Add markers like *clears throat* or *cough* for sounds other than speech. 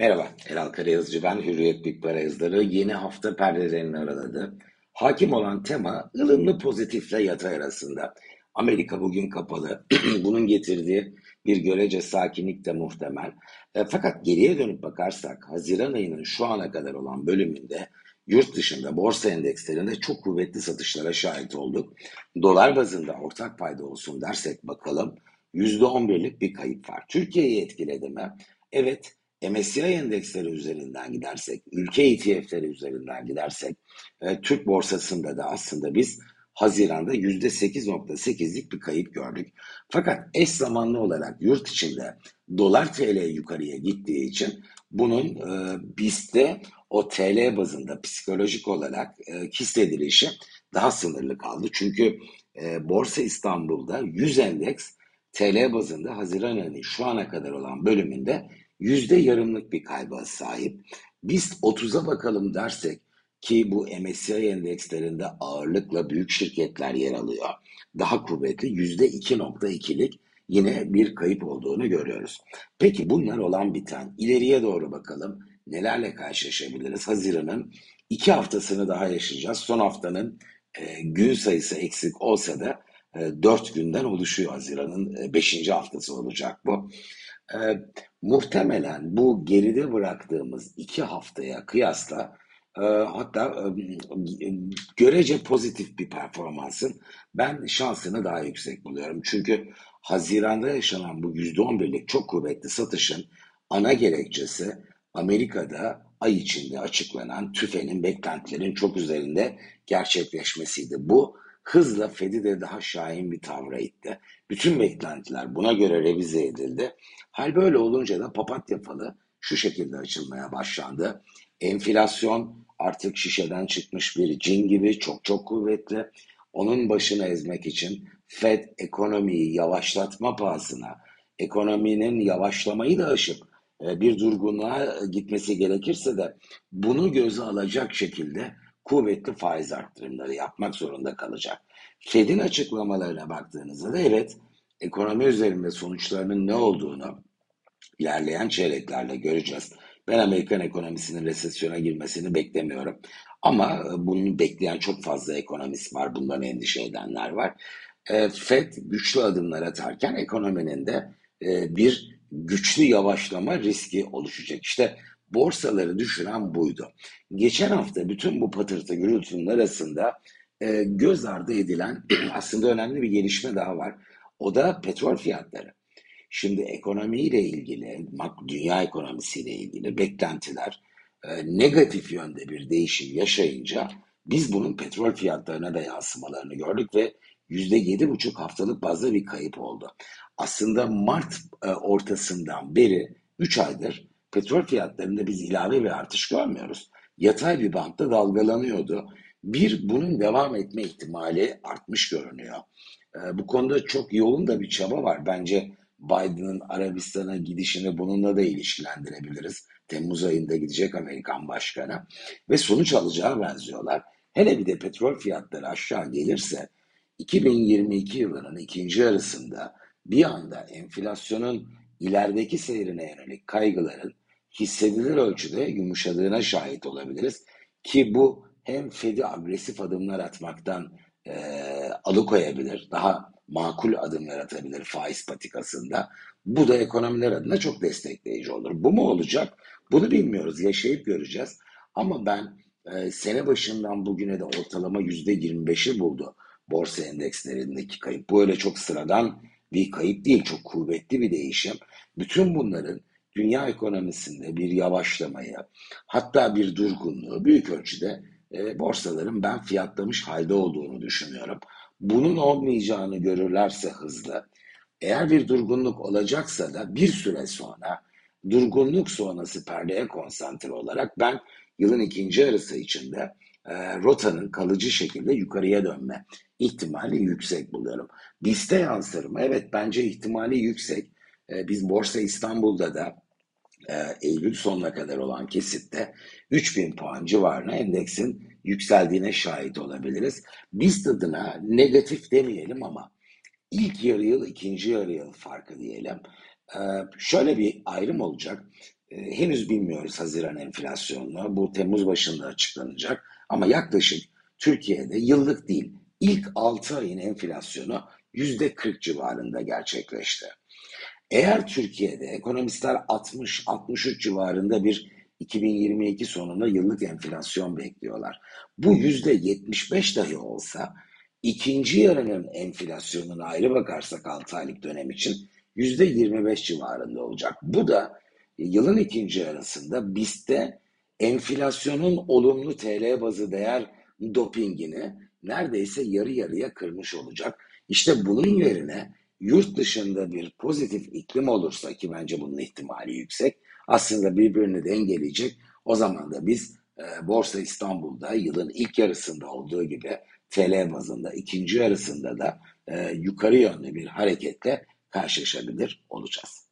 Merhaba, Eral Karayazıcı ben. Hürriyet Big Para yazıları yeni hafta perdelerini araladı. Hakim olan tema ılımlı pozitifle yatay arasında. Amerika bugün kapalı. *clears throat* Bunun getirdiği bir görece sakinlik de muhtemel. E, fakat geriye dönüp bakarsak Haziran ayının şu ana kadar olan bölümünde yurt dışında borsa endekslerinde çok kuvvetli satışlara şahit olduk. Dolar bazında ortak payda olsun dersek bakalım %11'lik bir kayıp var. Türkiye'yi etkiledi mi? Evet MSCI endeksleri üzerinden gidersek, ülke ETF'leri üzerinden gidersek, e, Türk borsasında da aslında biz Haziran'da %8.8'lik bir kayıp gördük. Fakat eş zamanlı olarak yurt içinde dolar TL yukarıya gittiği için bunun e, BIST'te o TL bazında psikolojik olarak e, hissedilişi daha sınırlı kaldı. Çünkü e, Borsa İstanbul'da 100 endeks TL bazında Haziran ayının şu ana kadar olan bölümünde yüzde yarımlık bir kayba sahip. Biz 30'a bakalım dersek ki bu MSCI endekslerinde ağırlıkla büyük şirketler yer alıyor. Daha kuvvetli yüzde 2.2'lik yine bir kayıp olduğunu görüyoruz. Peki bunlar olan biten ileriye doğru bakalım nelerle karşılaşabiliriz? Haziran'ın iki haftasını daha yaşayacağız. Son haftanın e, gün sayısı eksik olsa da e, 4 günden oluşuyor Haziran'ın 5. E, haftası olacak bu. E, muhtemelen bu geride bıraktığımız iki haftaya kıyasla e, hatta e, görece pozitif bir performansın ben şansını daha yüksek buluyorum. Çünkü Haziran'da yaşanan bu %11'lik çok kuvvetli satışın ana gerekçesi Amerika'da ay içinde açıklanan tüfenin beklentilerin çok üzerinde gerçekleşmesiydi. Bu hızla Fed'i de daha şahin bir tavra itti. Bütün beklentiler buna göre revize edildi. Hal böyle olunca da papatya falı şu şekilde açılmaya başlandı. Enflasyon artık şişeden çıkmış bir cin gibi çok çok kuvvetli. Onun başını ezmek için Fed ekonomiyi yavaşlatma pahasına, ekonominin yavaşlamayı da aşıp e, bir durgunluğa gitmesi gerekirse de bunu göze alacak şekilde kuvvetli faiz arttırımları yapmak zorunda kalacak. Fed'in açıklamalarına baktığınızda da evet ekonomi üzerinde sonuçlarının ne olduğunu ilerleyen çeyreklerle göreceğiz. Ben Amerikan ekonomisinin resesyona girmesini beklemiyorum. Ama bunu bekleyen çok fazla ekonomist var, bundan endişe edenler var. E, Fed güçlü adımlar atarken ekonominin de e, bir güçlü yavaşlama riski oluşacak. İşte borsaları düşüren buydu. Geçen hafta bütün bu patırtı gürültünün arasında e, göz ardı edilen *clears throat* aslında önemli bir gelişme daha var. O da petrol fiyatları. Şimdi ekonomiyle ilgili, dünya ekonomisiyle ilgili beklentiler e, negatif yönde bir değişim yaşayınca biz bunun petrol fiyatlarına da yansımalarını gördük ve yüzde yedi buçuk haftalık bazda bir kayıp oldu. Aslında Mart e, ortasından beri 3 aydır petrol fiyatlarında biz ilave bir artış görmüyoruz. Yatay bir bantta dalgalanıyordu. Bir, bunun devam etme ihtimali artmış görünüyor. E, bu konuda çok yoğun da bir çaba var. Bence Biden'ın Arabistan'a gidişini bununla da ilişkilendirebiliriz. Temmuz ayında gidecek Amerikan başkanı ve sonuç alacağı benziyorlar. Hele bir de petrol fiyatları aşağı gelirse 2022 yılının ikinci yarısında bir anda enflasyonun ilerideki seyrine yönelik kaygıların hissedilir ölçüde yumuşadığına şahit olabiliriz. Ki bu hem Fed'i agresif adımlar atmaktan e, alıkoyabilir, daha makul adımlar atabilir faiz patikasında. Bu da ekonomiler adına çok destekleyici olur. Bu mu olacak? Bunu bilmiyoruz, yaşayıp göreceğiz. Ama ben e, sene başından bugüne de ortalama yüzde 25'i buldu borsa endekslerindeki kayıp. Bu öyle çok sıradan bir kayıp değil, çok kuvvetli bir değişim. Bütün bunların dünya ekonomisinde bir yavaşlamayı, hatta bir durgunluğu büyük ölçüde e, borsaların ben fiyatlamış halde olduğunu düşünüyorum. Bunun olmayacağını görürlerse hızlı, eğer bir durgunluk olacaksa da bir süre sonra durgunluk sonrası perdeye konsantre olarak ben yılın ikinci yarısı içinde e, rotanın kalıcı şekilde yukarıya dönme ihtimali yüksek buluyorum. BIST'e yansır mı? Evet bence ihtimali yüksek. E, biz Borsa İstanbul'da da e, Eylül sonuna kadar olan kesitte 3000 puan civarına endeksin yükseldiğine şahit olabiliriz. BIST adına negatif demeyelim ama ilk yarı yıl, ikinci yarı yıl farkı diyelim. Ee, şöyle bir ayrım olacak. E, henüz bilmiyoruz Haziran enflasyonunu. Bu Temmuz başında açıklanacak. Ama yaklaşık Türkiye'de yıllık değil, ilk 6 ayın enflasyonu %40 civarında gerçekleşti. Eğer Türkiye'de ekonomistler 60-63 civarında bir 2022 sonunda yıllık enflasyon bekliyorlar. Bu %75 dahi olsa ikinci yarının enflasyonuna ayrı bakarsak 6 aylık dönem için %25 civarında olacak. Bu da yılın ikinci yarısında BIST'te enflasyonun olumlu TL bazı değer dopingini neredeyse yarı yarıya kırmış olacak. İşte bunun yerine yurt dışında bir pozitif iklim olursa ki bence bunun ihtimali yüksek aslında birbirini dengeleyecek. O zaman da biz e, Borsa İstanbul'da yılın ilk yarısında olduğu gibi TL bazında ikinci yarısında da e, yukarı yönlü bir hareketle karşılaşabilir olacağız.